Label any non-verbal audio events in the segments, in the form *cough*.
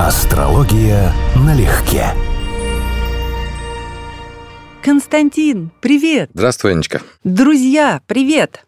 Астрология налегке. Константин, привет! Здравствуй, Анечка. Друзья, привет!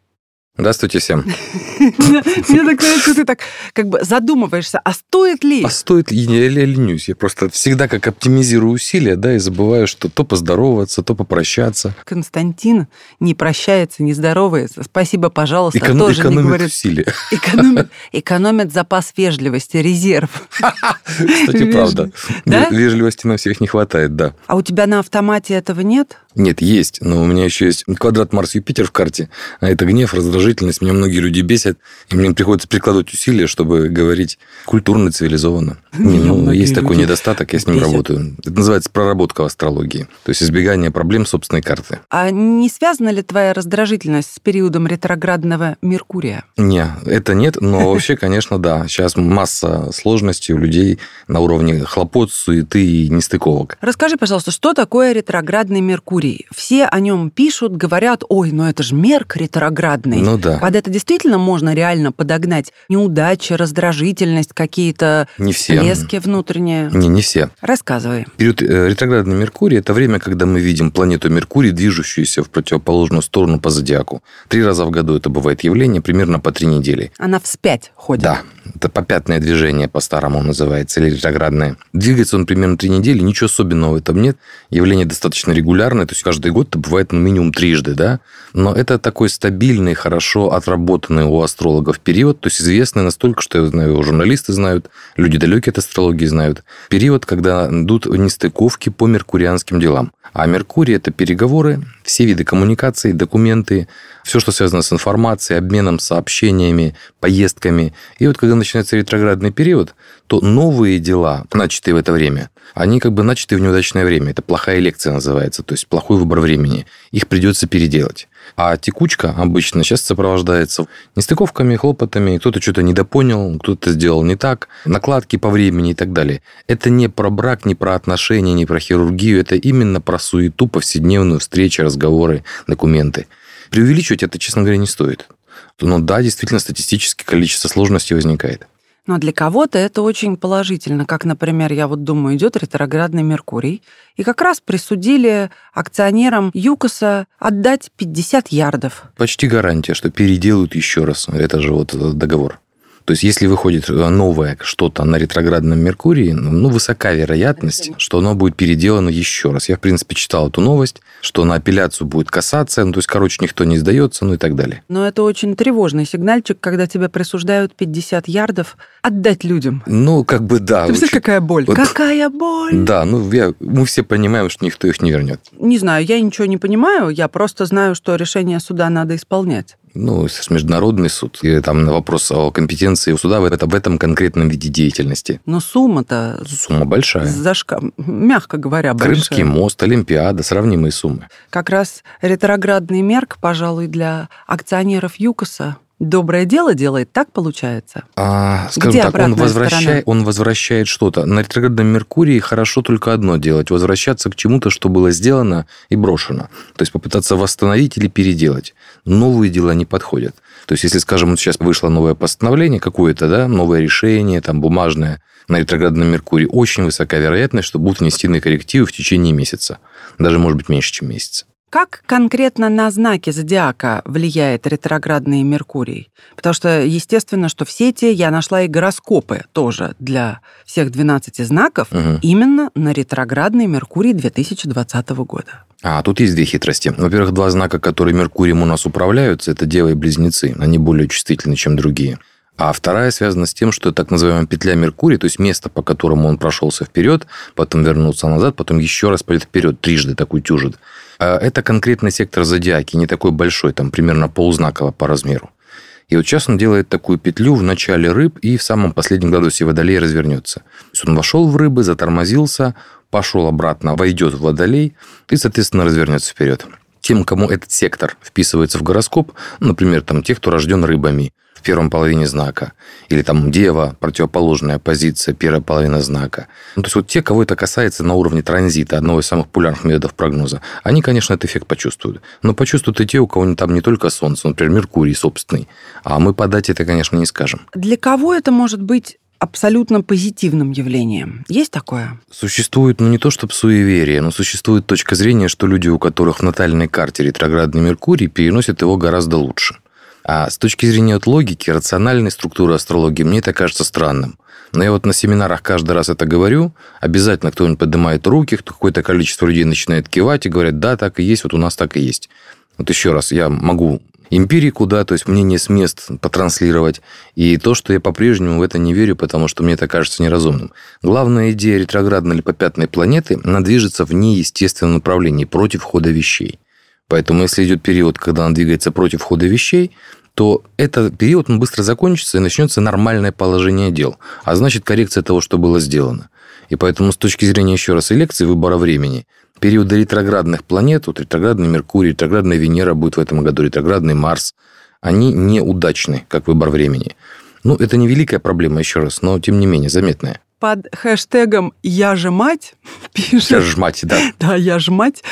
Здравствуйте всем. *laughs* *laughs* Мне так нравится, ты так как бы задумываешься, а стоит ли? А стоит ли? Я ленюсь. Я просто всегда как оптимизирую усилия, да, и забываю, что то поздороваться, то попрощаться. Константин не прощается, не здоровается. Спасибо, пожалуйста, Эконом- тоже не экономит говорит. усилия. Экономит, *laughs* экономит запас вежливости, резерв. *laughs* Кстати, правда. Да? Вежливости на всех не хватает, да. А у тебя на автомате этого нет? Нет, есть, но у меня еще есть квадрат Марс-Юпитер в карте, а это гнев, раздражительность. Меня многие люди бесят, и мне приходится прикладывать усилия, чтобы говорить культурно, цивилизованно. Не, Меня ну, есть такой недостаток, я с ним работаю. Это называется проработка в астрологии, то есть избегание проблем собственной карты. А не связана ли твоя раздражительность с периодом ретроградного Меркурия? Не, это нет, но *laughs* вообще, конечно, да. Сейчас масса сложностей у людей на уровне хлопот, суеты и нестыковок. Расскажи, пожалуйста, что такое ретроградный Меркурий? Все о нем пишут, говорят, ой, ну это же Мерк ретроградный. Ну да. Под это действительно можно реально подогнать неудачи, раздражительность, какие-то Не все. всплески внутренние. Не, не все. Рассказывай. Период э, ретроградный Меркурий – это время, когда мы видим планету Меркурий, движущуюся в противоположную сторону по зодиаку. Три раза в году это бывает явление, примерно по три недели. Она вспять ходит. Да, это попятное движение по-старому называется, или ретроградное. Двигается он примерно три недели, ничего особенного в этом нет. Явление достаточно регулярное, то есть каждый год это бывает ну, минимум трижды, да. Но это такой стабильный, хорошо отработанный у астрологов период, то есть известный настолько, что я знаю, журналисты знают, люди далекие от астрологии знают. Период, когда идут нестыковки по меркурианским делам. А Меркурий – это переговоры, все виды коммуникаций, документы, все, что связано с информацией, обменом сообщениями, поездками. И вот когда начинается ретроградный период, то новые дела, начатые в это время, они как бы начаты в неудачное время. Это плохая лекция называется, то есть плохой выбор времени. Их придется переделать. А текучка обычно сейчас сопровождается нестыковками, хлопотами, кто-то что-то недопонял, кто-то сделал не так, накладки по времени и так далее. Это не про брак, не про отношения, не про хирургию, это именно про суету, повседневную встречи, разговоры, документы. Преувеличивать это, честно говоря, не стоит. Но да, действительно, статистически количество сложностей возникает. Но для кого-то это очень положительно. Как, например, я вот думаю, идет ретроградный Меркурий, и как раз присудили акционерам ЮКОСа отдать 50 ярдов. Почти гарантия, что переделают еще раз. Это же вот э, договор. То есть, если выходит э, новое что-то на ретроградном Меркурии, ну, высока вероятность, что оно будет переделано еще раз. Я, в принципе, читал эту новость, что на апелляцию будет касаться, ну, то есть, короче, никто не сдается, ну и так далее. Но это очень тревожный сигнальчик, когда тебе присуждают 50 ярдов отдать людям. Ну, как бы да. Ты представляешь, очень- какая боль? Вот- Какая боль! Да, ну, я- мы все понимаем, что никто их не вернет. Не знаю, я ничего не понимаю, я просто знаю, что решение суда надо исполнять. Ну, международный суд, и там на вопрос о компетенции у суда в, это, в этом конкретном виде деятельности. Но сумма-то Сумма большая. зашка, мягко говоря, Крымский большая. мост, Олимпиада, сравнимые суммы. Как раз ретроградный мерк, пожалуй, для акционеров ЮКОСа доброе дело делает, так получается? А, скажем Где так, он возвращает, он возвращает что-то. На ретроградном Меркурии хорошо только одно делать – возвращаться к чему-то, что было сделано и брошено. То есть попытаться восстановить или переделать. Новые дела не подходят. То есть, если, скажем, вот сейчас вышло новое постановление какое-то, да, новое решение, там, бумажное, на ретроградном Меркурии, очень высока вероятность, что будут внесены коррективы в течение месяца. Даже, может быть, меньше, чем месяц. Как конкретно на знаки зодиака влияет ретроградный Меркурий? Потому что, естественно, что в сети я нашла и гороскопы тоже для всех 12 знаков Мгм. именно на ретроградный Меркурий 2020 года. А, тут есть две хитрости. Во-первых, два знака, которые Меркурием у нас управляются, это Дева и Близнецы. Они более чувствительны, чем другие. А вторая связана с тем, что так называемая петля Меркурия, то есть место, по которому он прошелся вперед, потом вернулся назад, потом еще раз пойдет вперед, трижды так утюжит. А Это конкретный сектор зодиаки, не такой большой, там примерно ползнаково по размеру. И вот сейчас он делает такую петлю в начале рыб и в самом последнем градусе водолей развернется. То есть он вошел в рыбы, затормозился, пошел обратно, войдет в водолей и, соответственно, развернется вперед. Тем, кому этот сектор вписывается в гороскоп, например, там, те, кто рожден рыбами, в первом половине знака, или там дева, противоположная позиция, первая половина знака. Ну, то есть вот те, кого это касается на уровне транзита, одного из самых популярных методов прогноза, они, конечно, этот эффект почувствуют. Но почувствуют и те, у кого там не только Солнце, например, Меркурий собственный. А мы по дате это, конечно, не скажем. Для кого это может быть абсолютно позитивным явлением. Есть такое? Существует, ну не то чтобы суеверие, но существует точка зрения, что люди, у которых в натальной карте ретроградный Меркурий, переносят его гораздо лучше. А с точки зрения вот логики, рациональной структуры астрологии, мне это кажется странным. Но я вот на семинарах каждый раз это говорю, обязательно кто-нибудь поднимает руки, какое-то количество людей начинает кивать и говорят, да, так и есть, вот у нас так и есть. Вот еще раз, я могу эмпирику, да, то есть мнение с мест потранслировать. И то, что я по-прежнему в это не верю, потому что мне это кажется неразумным. Главная идея ретроградной или попятной планеты, она движется в неестественном направлении, против хода вещей. Поэтому, если идет период, когда она двигается против хода вещей, то этот период он быстро закончится и начнется нормальное положение дел, а значит коррекция того, что было сделано. И поэтому с точки зрения еще раз элекции выбора времени, периоды ретроградных планет, вот ретроградный Меркурий, ретроградная Венера будет в этом году, ретроградный Марс, они неудачны, как выбор времени. Ну, это не великая проблема, еще раз, но тем не менее заметная. Под хэштегом «Я же мать» *laughs* пишет... Я же мать, да. *laughs* Да, я же мать.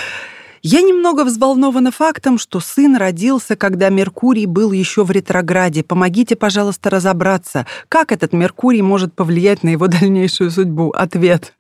Я немного взволнована фактом, что сын родился, когда Меркурий был еще в ретрограде. Помогите, пожалуйста, разобраться, как этот Меркурий может повлиять на его дальнейшую судьбу. Ответ.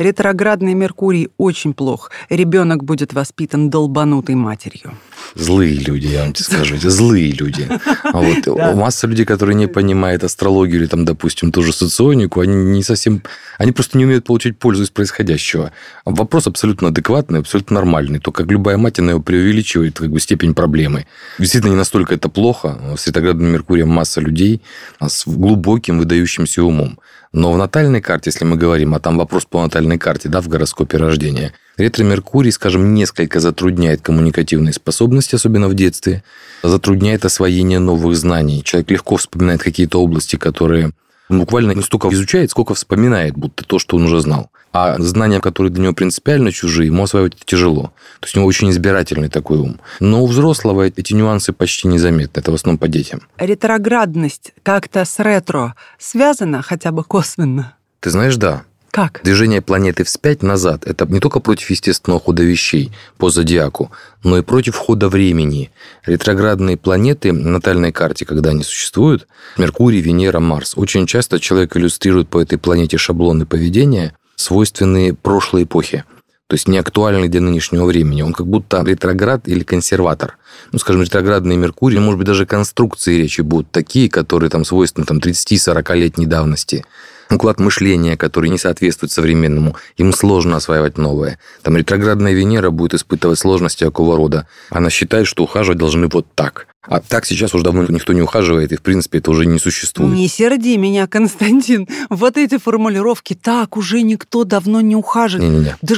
Ретроградный Меркурий очень плох. Ребенок будет воспитан долбанутой матерью. Злые люди, я вам скажу. Злые люди. А вот *laughs* да. масса людей, которые не понимают астрологию или, там, допустим, ту же соционику, они не совсем... Они просто не умеют получить пользу из происходящего. Вопрос абсолютно адекватный, абсолютно нормальный. Только как любая мать, она его преувеличивает как бы, степень проблемы. Действительно, не настолько это плохо. С ретроградным Меркурием масса людей с глубоким, выдающимся умом. Но в натальной карте, если мы говорим, а там вопрос по натальной карте, да, в гороскопе рождения, ретро-меркурий, скажем, несколько затрудняет коммуникативные способности, особенно в детстве, затрудняет освоение новых знаний. Человек легко вспоминает какие-то области, которые он буквально не столько изучает, сколько вспоминает, будто то, что он уже знал. А знания, которые для него принципиально чужие, ему осваивать тяжело. То есть у него очень избирательный такой ум. Но у взрослого эти нюансы почти незаметны. Это в основном по детям. Ретроградность как-то с ретро связана хотя бы косвенно? Ты знаешь, да. Как? Движение планеты вспять назад – это не только против естественного хода вещей по зодиаку, но и против хода времени. Ретроградные планеты на натальной карте, когда они существуют, Меркурий, Венера, Марс, очень часто человек иллюстрирует по этой планете шаблоны поведения, свойственные прошлой эпохе то есть не актуальный для нынешнего времени. Он как будто ретроград или консерватор. Ну, скажем, ретроградный Меркурий, может быть, даже конструкции речи будут такие, которые там свойственны там, 30-40-летней давности уклад мышления, который не соответствует современному, ему сложно осваивать новое. Там ретроградная Венера будет испытывать сложности какого рода. Она считает, что ухаживать должны вот так. А так сейчас уже давно никто не ухаживает, и, в принципе, это уже не существует. Не серди меня, Константин. Вот эти формулировки, так уже никто давно не ухаживает. Не-не-не. Да,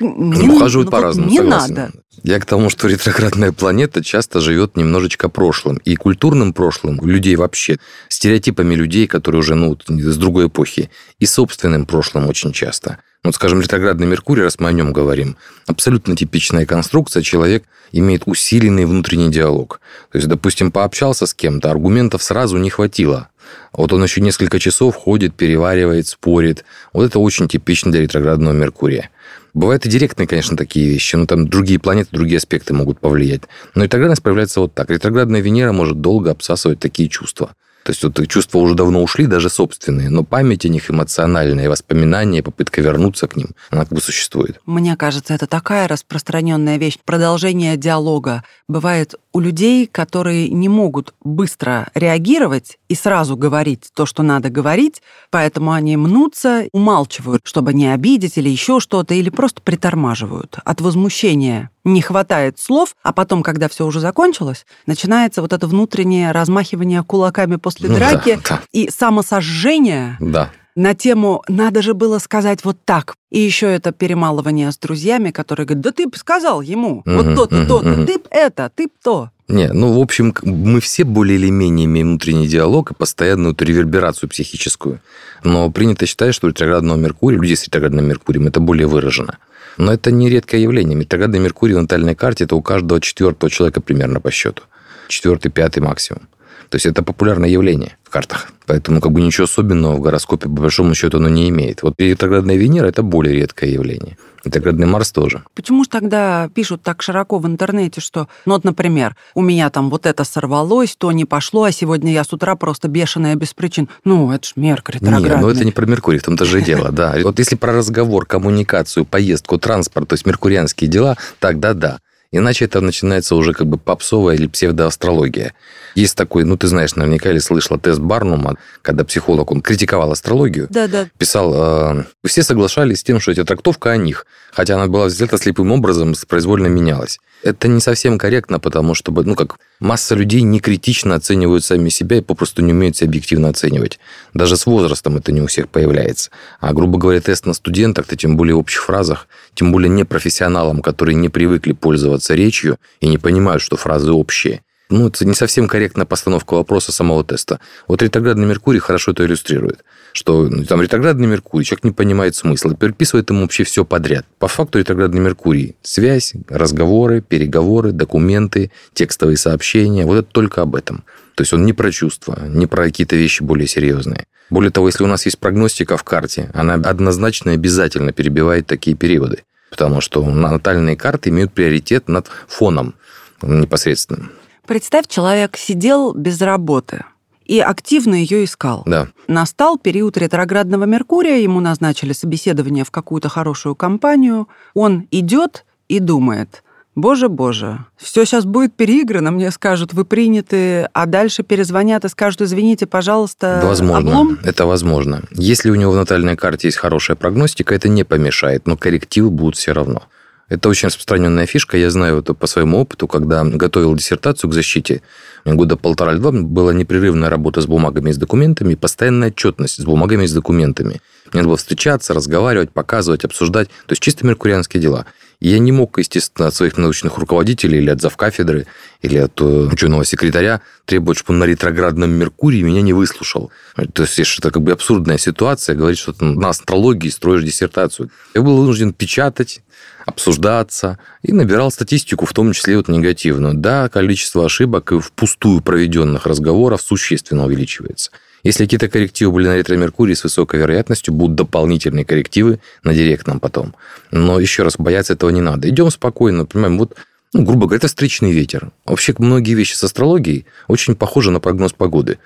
не, ухаживают ну, по-разному, Не согласен. надо. Я к тому, что ретроградная планета часто живет немножечко прошлым. И культурным прошлым людей вообще. Стереотипами людей, которые уже ну, с другой эпохи. И собственным прошлым очень часто. Вот, скажем, ретроградный Меркурий, раз мы о нем говорим, абсолютно типичная конструкция. Человек имеет усиленный внутренний диалог. То есть, допустим, пообщался с кем-то, аргументов сразу не хватило. Вот он еще несколько часов ходит, переваривает, спорит. Вот это очень типично для ретроградного Меркурия. Бывают и директные, конечно, такие вещи, но там другие планеты, другие аспекты могут повлиять. Но ретроградность проявляется вот так. Ретроградная Венера может долго обсасывать такие чувства. То есть вот чувства уже давно ушли, даже собственные, но память о них эмоциональная, воспоминания, попытка вернуться к ним, она как бы существует. Мне кажется, это такая распространенная вещь. Продолжение диалога. Бывает у людей, которые не могут быстро реагировать и сразу говорить то, что надо говорить, поэтому они мнутся, умалчивают, чтобы не обидеть или еще что-то, или просто притормаживают от возмущения не хватает слов, а потом, когда все уже закончилось, начинается вот это внутреннее размахивание кулаками после ну, драки да, да. и самосожжение. Да на тему «надо же было сказать вот так». И еще это перемалывание с друзьями, которые говорят, да ты бы сказал ему, вот то-то, угу, то-то, угу. ты б это, ты б то. Не, ну, в общем, мы все более или менее имеем внутренний диалог и постоянную реверберацию психическую. Но принято считать, что ретроградного Меркурия, людей с ретроградным Меркурием, это более выражено. Но это не редкое явление. Ретроградный Меркурий в натальной карте – это у каждого четвертого человека примерно по счету. Четвертый, пятый максимум. То есть это популярное явление в картах. Поэтому как бы ничего особенного в гороскопе, по большому счету, оно не имеет. Вот ретроградная Венера – это более редкое явление. Ретроградный Марс тоже. Почему же тогда пишут так широко в интернете, что, ну вот, например, у меня там вот это сорвалось, то не пошло, а сегодня я с утра просто бешеная без причин. Ну, это ж Меркурий ретроградный. Не, ну это не про Меркурий, в том-то же и дело, да. *laughs* Вот если про разговор, коммуникацию, поездку, транспорт, то есть меркурианские дела, тогда да. Иначе это начинается уже как бы попсовая или псевдоастрология. Есть такой, ну, ты знаешь, наверняка или слышала тест Барнума, когда психолог, он критиковал астрологию. Да, да. Писал, э, все соглашались с тем, что это трактовка о них, хотя она была взята слепым образом, произвольно менялась. Это не совсем корректно, потому что, ну, как масса людей не критично оценивают сами себя и попросту не умеют себя объективно оценивать. Даже с возрастом это не у всех появляется. А, грубо говоря, тест на студентах-то, тем более в общих фразах, тем более не профессионалам, которые не привыкли пользоваться речью и не понимают, что фразы общие. Ну, это не совсем корректная постановка вопроса самого теста. Вот ретроградный Меркурий хорошо это иллюстрирует что ну, там ретроградный Меркурий, человек не понимает смысла, переписывает ему вообще все подряд. По факту ретроградный Меркурий – связь, разговоры, переговоры, документы, текстовые сообщения. Вот это только об этом. То есть он не про чувства, не про какие-то вещи более серьезные. Более того, если у нас есть прогностика в карте, она однозначно и обязательно перебивает такие периоды. Потому что натальные карты имеют приоритет над фоном непосредственным. Представь, человек сидел без работы – и активно ее искал. Да. Настал период ретроградного Меркурия, ему назначили собеседование в какую-то хорошую компанию. Он идет и думает, боже, боже, все сейчас будет переиграно, мне скажут, вы приняты, а дальше перезвонят и скажут, извините, пожалуйста, Возможно, облом? это возможно. Если у него в натальной карте есть хорошая прогностика, это не помешает, но коррективы будут все равно. Это очень распространенная фишка. Я знаю это по своему опыту, когда готовил диссертацию к защите. Года полтора-два была непрерывная работа с бумагами и с документами, постоянная отчетность с бумагами и с документами. Мне надо было встречаться, разговаривать, показывать, обсуждать. То есть чисто меркурианские дела. Я не мог, естественно, от своих научных руководителей или от завкафедры, или от э, ученого секретаря требовать, чтобы он на ретроградном Меркурии меня не выслушал. То есть это как бы абсурдная ситуация, говорить, что ты на астрологии строишь диссертацию. Я был вынужден печатать, обсуждаться и набирал статистику, в том числе вот негативную. Да, количество ошибок и впустую проведенных разговоров существенно увеличивается. Если какие-то коррективы были на ретро-меркурии с высокой вероятностью, будут дополнительные коррективы на директном потом. Но еще раз, бояться этого не надо. Идем спокойно, понимаем, вот ну, грубо говоря, это встречный ветер. Вообще многие вещи с астрологией очень похожи на прогноз погоды.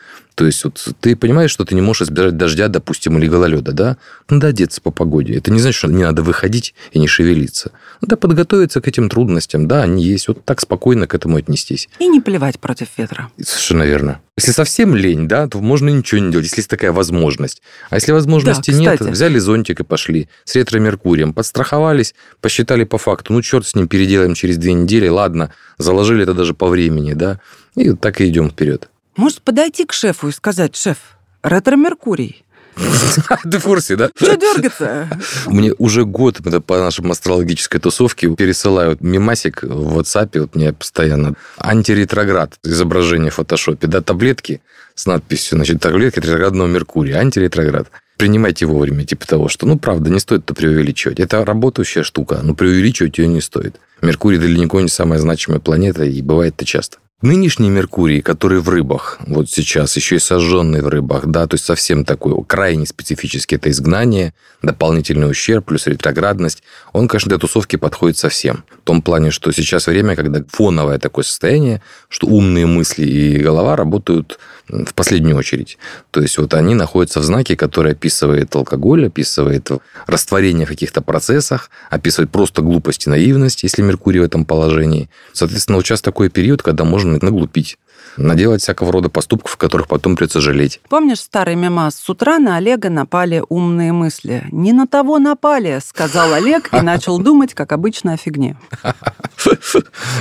То есть вот ты понимаешь, что ты не можешь избежать дождя, допустим, или гололеда, да? Надо одеться по погоде. Это не значит, что не надо выходить и не шевелиться. Надо подготовиться к этим трудностям. Да, они есть. Вот так спокойно к этому отнестись. И не плевать против ветра. Совершенно верно. Если совсем лень, да, то можно ничего не делать, если есть такая возможность. А если возможности Да, нет, взяли зонтик и пошли. С ретро-меркурием. Подстраховались, посчитали по факту. Ну, черт с ним, переделаем через две недели. Ладно, заложили это даже по времени, да. И вот так и идем вперед. Может, подойти к шефу и сказать, шеф, ретро-меркурий, *laughs* Ты в курсе, да? что дергаться? Мне уже год по нашей астрологической тусовке пересылают мимасик в WhatsApp, вот мне постоянно антиретроград изображение в фотошопе, да, таблетки с надписью, значит, таблетки ретроградного Меркурия, антиретроград. Принимайте вовремя, типа того, что, ну, правда, не стоит это преувеличивать. Это работающая штука, но преувеличивать ее не стоит. Меркурий далеко не самая значимая планета, и бывает это часто. Нынешний Меркурий, который в рыбах, вот сейчас, еще и сожженный в рыбах, да, то есть совсем такой крайне специфический, это изгнание, дополнительный ущерб, плюс ретроградность, он, конечно, для тусовки подходит совсем. В том плане, что сейчас время, когда фоновое такое состояние, что умные мысли и голова работают в последнюю очередь. То есть вот они находятся в знаке, который описывает алкоголь, описывает растворение в каких-то процессах, описывает просто глупость и наивность, если Меркурий в этом положении. Соответственно, вот сейчас такой период, когда можно наглупить, наделать всякого рода поступков, которых потом придется жалеть. Помнишь старый мемас? С утра на Олега напали умные мысли. «Не на того напали», — сказал Олег и начал думать, как обычно, о фигне. *laughs*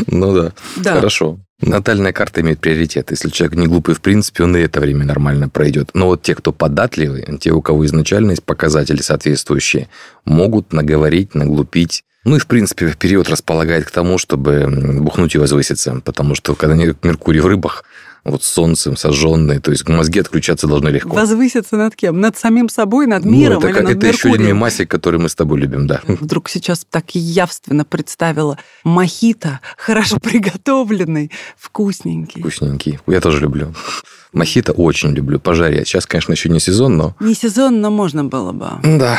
Ну да, Да. хорошо. Натальная карта имеет приоритет. Если человек не глупый, в принципе, он и это время нормально пройдет. Но вот те, кто податливый, те, у кого изначально есть показатели соответствующие, могут наговорить, наглупить. Ну и, в принципе, период располагает к тому, чтобы бухнуть и возвыситься. Потому что, когда Меркурий в рыбах, вот солнцем сожженный, то есть мозги отключаться должны легко. Возвыситься над кем? Над самим собой, над миром ну, это, или как, над это еще один мемасик, который мы с тобой любим, да. Вдруг сейчас так явственно представила мохито, хорошо приготовленный, вкусненький. Вкусненький. Я тоже люблю. Мохито очень люблю, пожарить. Сейчас, конечно, еще не сезон, но... Не сезон, но можно было бы. Да,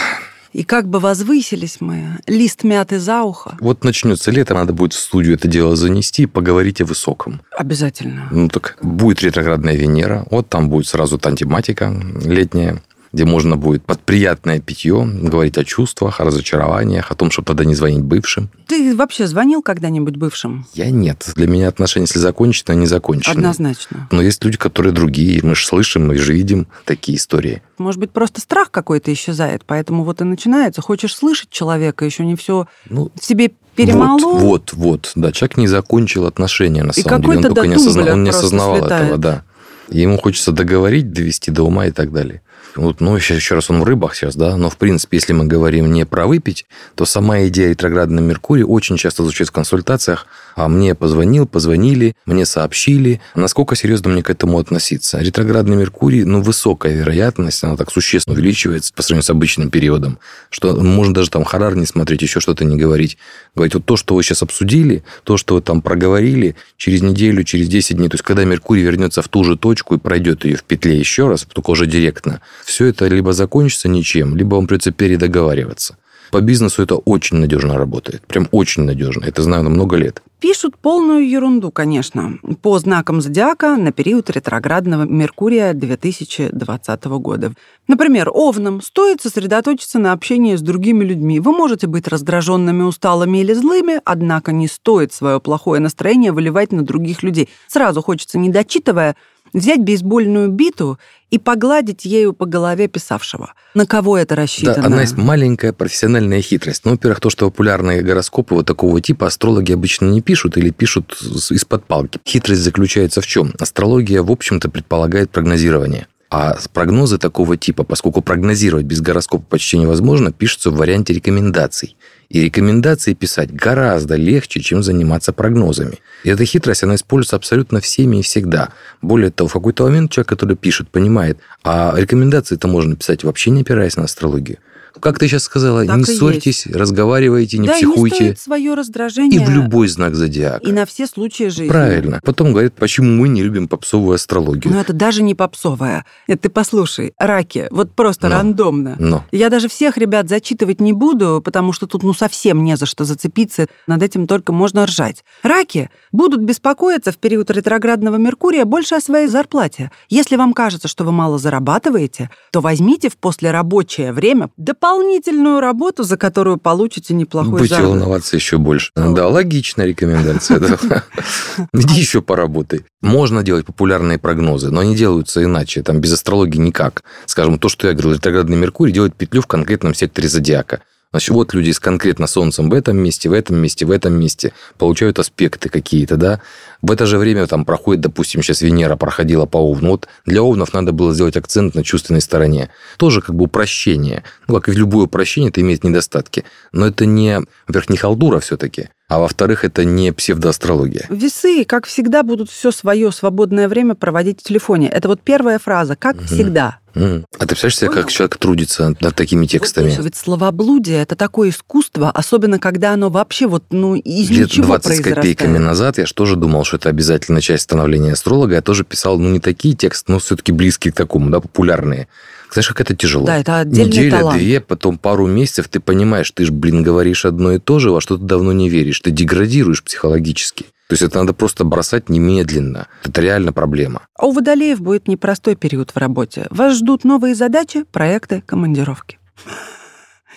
и как бы возвысились мы, лист мяты за ухо. Вот начнется лето, надо будет в студию это дело занести и поговорить о высоком. Обязательно. Ну так будет ретроградная Венера, вот там будет сразу та тематика летняя где можно будет под приятное питье говорить о чувствах, о разочарованиях, о том, чтобы тогда не звонить бывшим. Ты вообще звонил когда-нибудь бывшим? Я нет. Для меня отношения, если закончены, они закончены. Однозначно. Но есть люди, которые другие. Мы же слышим, мы же видим такие истории. Может быть, просто страх какой-то исчезает, поэтому вот и начинается. Хочешь слышать человека, еще не все ну, в себе перемолол. Вот, вот, вот. Да, человек не закончил отношения, на и самом деле. Он только не, осозна... он не осознавал слетает. этого, да. Ему хочется договорить, довести до ума и так далее. Вот, ну, сейчас еще раз он в рыбах сейчас, да, но, в принципе, если мы говорим не про выпить, то сама идея ретроградного Меркурия очень часто звучит в консультациях, а мне позвонил, позвонили, мне сообщили, насколько серьезно мне к этому относиться. Ретроградный Меркурий, ну, высокая вероятность, она так существенно увеличивается по сравнению с обычным периодом, что можно даже там харар не смотреть, еще что-то не говорить. Говорить, вот то, что вы сейчас обсудили, то, что вы там проговорили, через неделю, через 10 дней, то есть когда Меркурий вернется в ту же точку и пройдет ее в петле еще раз, только уже директно, все это либо закончится ничем, либо вам придется передоговариваться. По бизнесу это очень надежно работает. Прям очень надежно. Это знаю на много лет. Пишут полную ерунду, конечно, по знакам зодиака на период ретроградного Меркурия 2020 года. Например, овнам стоит сосредоточиться на общении с другими людьми. Вы можете быть раздраженными, усталыми или злыми, однако не стоит свое плохое настроение выливать на других людей. Сразу хочется, не дочитывая, взять бейсбольную биту и погладить ею по голове писавшего. На кого это рассчитано? Да, одна есть маленькая профессиональная хитрость. Ну, во-первых, то, что популярные гороскопы вот такого типа астрологи обычно не пишут или пишут из-под палки. Хитрость заключается в чем? Астрология, в общем-то, предполагает прогнозирование. А прогнозы такого типа, поскольку прогнозировать без гороскопа почти невозможно, пишутся в варианте рекомендаций. И рекомендации писать гораздо легче, чем заниматься прогнозами. И эта хитрость, она используется абсолютно всеми и всегда. Более того, в какой-то момент человек, который пишет, понимает, а рекомендации-то можно писать вообще не опираясь на астрологию. Как ты сейчас сказала, так не ссорьтесь, есть. разговаривайте, не да, психуйте. Не стоит свое раздражение. И в любой знак зодиака. И на все случаи жизни. Правильно. Потом говорят, почему мы не любим попсовую астрологию. Но это даже не попсовая. Это ты послушай, раки, вот просто Но. рандомно. Но. Я даже всех ребят зачитывать не буду, потому что тут ну совсем не за что зацепиться. Над этим только можно ржать. Раки будут беспокоиться в период ретроградного Меркурия больше о своей зарплате. Если вам кажется, что вы мало зарабатываете, то возьмите в послерабочее время дополнительную работу, за которую получите неплохой Будете заработок. волноваться еще больше. Ну. Да, логичная рекомендация. *laughs* Иди еще поработай. Можно делать популярные прогнозы, но они делаются иначе, там без астрологии никак. Скажем, то, что я говорил, ретроградный Меркурий делает петлю в конкретном секторе зодиака. Значит, вот люди с конкретно Солнцем в этом месте, в этом месте, в этом месте получают аспекты какие-то, да. В это же время там проходит, допустим, сейчас Венера проходила по Овну. Вот для Овнов надо было сделать акцент на чувственной стороне. Тоже как бы упрощение. Ну, как и любое упрощение, это имеет недостатки. Но это не, во-первых, халдура все-таки, а во-вторых, это не псевдоастрология. Весы, как всегда, будут все свое свободное время проводить в телефоне. Это вот первая фраза, как угу. всегда. Mm. А ты представляешь себе, как человек трудится над такими текстами? Вот, ведь словоблудие – это такое искусство, особенно когда оно вообще вот, ну, из Лет ничего 20 с копейками назад я же тоже думал, что это обязательная часть становления астролога. Я тоже писал, ну, не такие тексты, но все-таки близкие к такому, да, популярные. Знаешь, как это тяжело? Да, это отдельный Неделя, талант. две, потом пару месяцев ты понимаешь, ты же, блин, говоришь одно и то же, во что ты давно не веришь. Ты деградируешь психологически. То есть это надо просто бросать немедленно. Это реально проблема. А у водолеев будет непростой период в работе. Вас ждут новые задачи, проекты, командировки.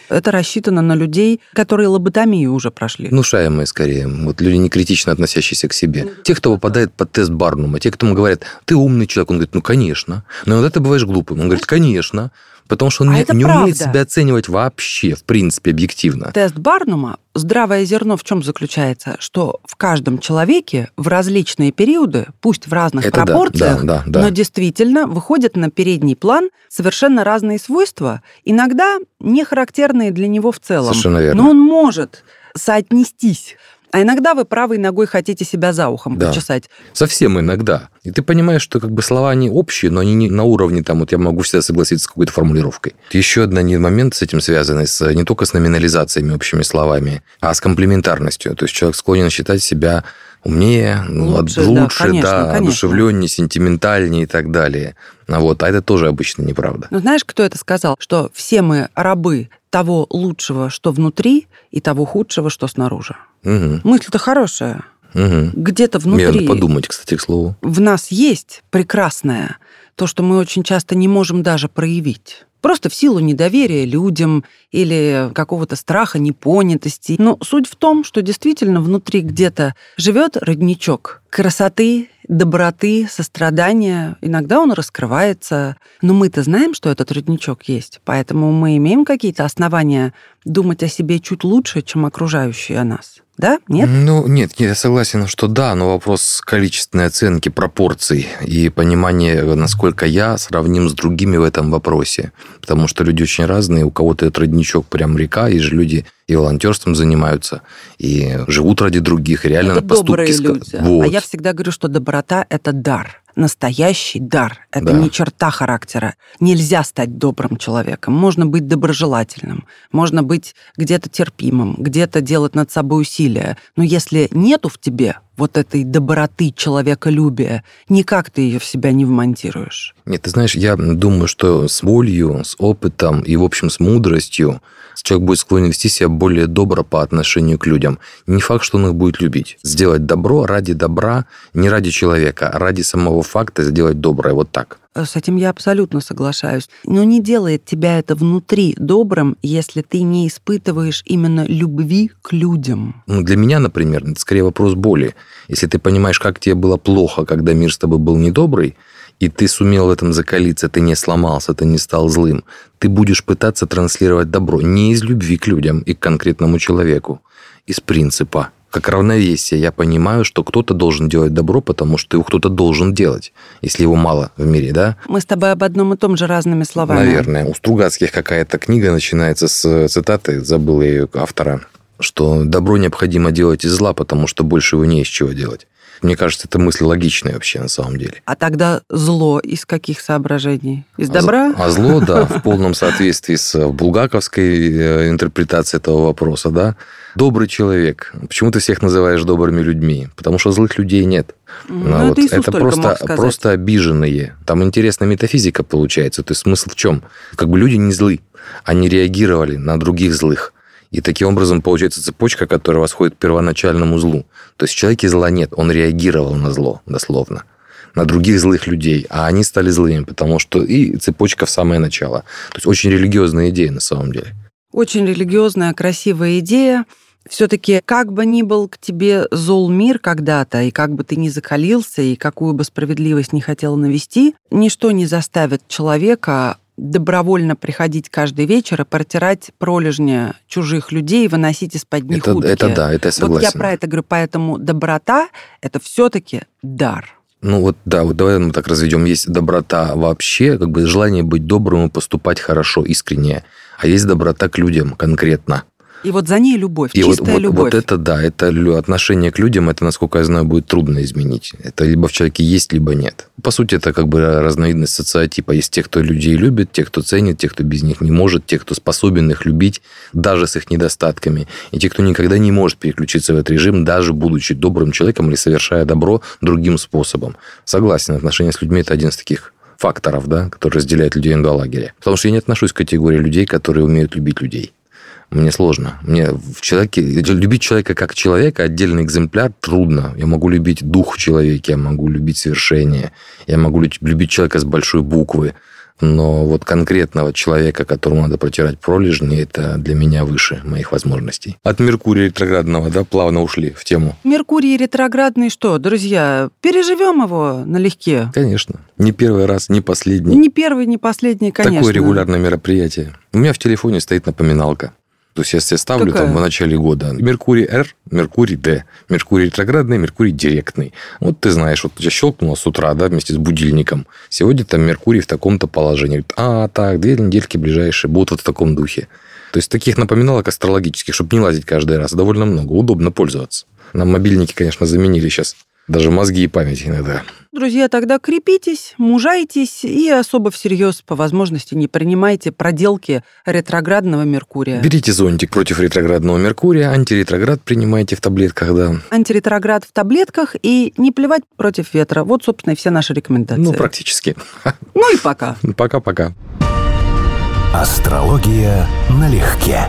Это рассчитано на людей, которые лоботомию уже прошли. Внушаемые скорее. Вот люди не критично относящиеся к себе. Те, кто попадает под тест Барнума, те, кто ему говорят, ты умный человек, он говорит, ну, конечно. Но иногда ты бываешь глупым. Он говорит, конечно. Потому что он а не, не умеет себя оценивать вообще, в принципе, объективно. Тест Барнума, здравое зерно в чем заключается? Что в каждом человеке в различные периоды, пусть в разных Это пропорциях, да, да, да, но действительно выходят на передний план совершенно разные свойства, иногда не характерные для него в целом. Совершенно верно. Но он может соотнестись А иногда вы правой ногой хотите себя за ухом Да. почесать. Совсем иногда. И ты понимаешь, что как бы слова они общие, но они не на уровне, там, вот я могу всегда согласиться с какой-то формулировкой. Еще один момент с этим связанный, с, не только с номинализациями, общими словами, а с комплементарностью. То есть человек склонен считать себя умнее, ну, Лучше, от- да, лучше, конечно, да, конечно. одушевленнее, сентиментальнее и так далее. А Вот. А это тоже обычно неправда. Но знаешь, кто это сказал? Что все мы рабы того лучшего, что внутри, и того худшего, что снаружи. Мгм. Мысль-то хорошая. Мгм. Где-то Мне внутри надо подумать, кстати, к слову. в нас есть прекрасное, то, что мы очень часто не можем даже проявить. Просто в силу недоверия людям или какого-то страха непонятости. Но суть в том, что действительно внутри где-то живет родничок красоты, доброты, сострадания. Иногда он раскрывается. Но мы-то знаем, что этот родничок есть. Поэтому мы имеем какие-то основания думать о себе чуть лучше, чем окружающие о нас. Да? Нет? Ну, нет, я согласен, что да, но вопрос количественной оценки, пропорций и понимания, насколько я сравним с другими в этом вопросе. Потому что люди очень разные, у кого-то этот родничок прям река, и же люди и волонтерством занимаются, и живут ради других, и реально это на поступки... добрые люди. Вот. А я всегда говорю, что доброта – это дар. Настоящий дар. Это Да. не черта характера. Нельзя стать добрым человеком. Можно быть доброжелательным, можно быть где-то терпимым, где-то делать над собой усилия. Но если нету в тебе вот этой доброты, человеколюбия, никак ты ее в себя не вмонтируешь. Нет, ты знаешь, я думаю, что с болью, с опытом и, в общем, с мудростью человек будет склонен вести себя более добро по отношению к людям. Не факт, что он их будет любить. Сделать добро ради добра, не ради человека, а ради самого факта сделать доброе. Вот так. С этим я абсолютно соглашаюсь. Но не делает тебя это внутри добрым, если ты не испытываешь именно любви к людям. Ну, для меня, например, это скорее вопрос боли. Если ты понимаешь, как тебе было плохо, когда мир с тобой был недобрый, и ты сумел в этом закалиться, ты не сломался, ты не стал злым, ты будешь пытаться транслировать добро не из любви к людям и к конкретному человеку, из принципа. Как равновесие, я понимаю, что кто-то должен делать добро, потому что его кто-то должен делать, если его мало в мире, да? Мы с тобой об одном и том же разными словами. Наверное. У Стругацких какая-то книга начинается с цитаты, забыл ее автора, что добро необходимо делать из зла, потому что больше его не из чего делать. Мне кажется, эта мысль логичная вообще на самом деле. А тогда зло из каких соображений? Из добра? А зло, да, в полном соответствии с булгаковской э, интерпретацией этого вопроса, да. Добрый человек. Почему ты всех называешь добрыми людьми? Потому что злых людей нет. Ну, А это Иисус это только просто, просто обиженные. Там интересная метафизика получается. То есть смысл в чем? Как бы люди не злы. Они реагировали на других злых. И таким образом получается цепочка, которая восходит к первоначальному злу. То есть в человеке зла нет, он реагировал на зло, дословно на других злых людей, а они стали злыми, потому что и цепочка в самое начало. То есть очень религиозная идея на самом деле. Очень религиозная, красивая идея. Все-таки, как бы ни был к тебе зол мир когда-то, и как бы ты ни закалился, и какую бы справедливость не хотел навести, ничто не заставит человека добровольно приходить каждый вечер и протирать пролежни чужих людей и выносить из-под них Это, утки. это да, это я согласен. Вот я про это говорю, поэтому доброта – это все-таки дар. Ну вот да, вот давай мы так разведем. Есть доброта вообще, как бы желание быть добрым и поступать хорошо, искренне. А есть доброта к людям конкретно. И вот за ней любовь, И чистая вот, любовь. вот это да, это отношение к людям, это, насколько я знаю, будет трудно изменить. Это либо в человеке есть, либо нет. По сути, это как бы разновидность социотипа. Есть те, кто людей любит, те, кто ценит, те, кто без них не может, те, кто способен их любить, даже с их недостатками. И те, кто никогда не может переключиться в этот режим, даже будучи добрым человеком или совершая добро другим способом. Согласен, отношения с людьми – это один из таких факторов, да, который разделяет людей на два лагеря. Потому что я не отношусь к категории людей, которые умеют любить людей. Мне сложно. Мне в человеке... Любить человека как человека, отдельный экземпляр, трудно. Я могу любить дух в человеке, я могу любить совершение, я могу лю- любить человека с большой буквы. Но вот конкретного человека, которому надо протирать пролежни, это для меня выше моих возможностей. От Меркурия ретроградного, да, плавно ушли в тему. Меркурий ретроградный что, друзья, переживем его налегке. Конечно. Не первый раз, не последний. Не первый, не последний, конечно. Такое регулярное мероприятие. У меня в телефоне стоит напоминалка. То есть я себе ставлю Какая? там в начале года Меркурий Р, Меркурий Д, Меркурий ретроградный, Меркурий директный. Вот ты знаешь, вот я щелкнула с утра, да, вместе с будильником. Сегодня там Меркурий в таком-то положении. Говорит, а, так, две недельки ближайшие будут вот в таком духе. То есть таких напоминалок астрологических, чтобы не лазить каждый раз, довольно много. Удобно пользоваться. Нам мобильники, конечно, заменили сейчас. Даже мозги и память иногда. Друзья, тогда крепитесь, мужайтесь и особо всерьез по возможности не принимайте проделки ретроградного Меркурия. Берите зонтик против ретроградного Меркурия, антиретроград принимайте в таблетках, да. Антиретроград в таблетках и не плевать против ветра. Вот, собственно, и все наши рекомендации. Ну, практически. *laughs* Ну и пока. Пока-пока. Астрология налегке.